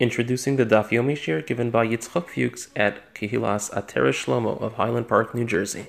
Introducing the Daf Yomi Shir given by Yitzchok Fuchs at Kehilas Ateret Shlomo of Highland Park, New Jersey.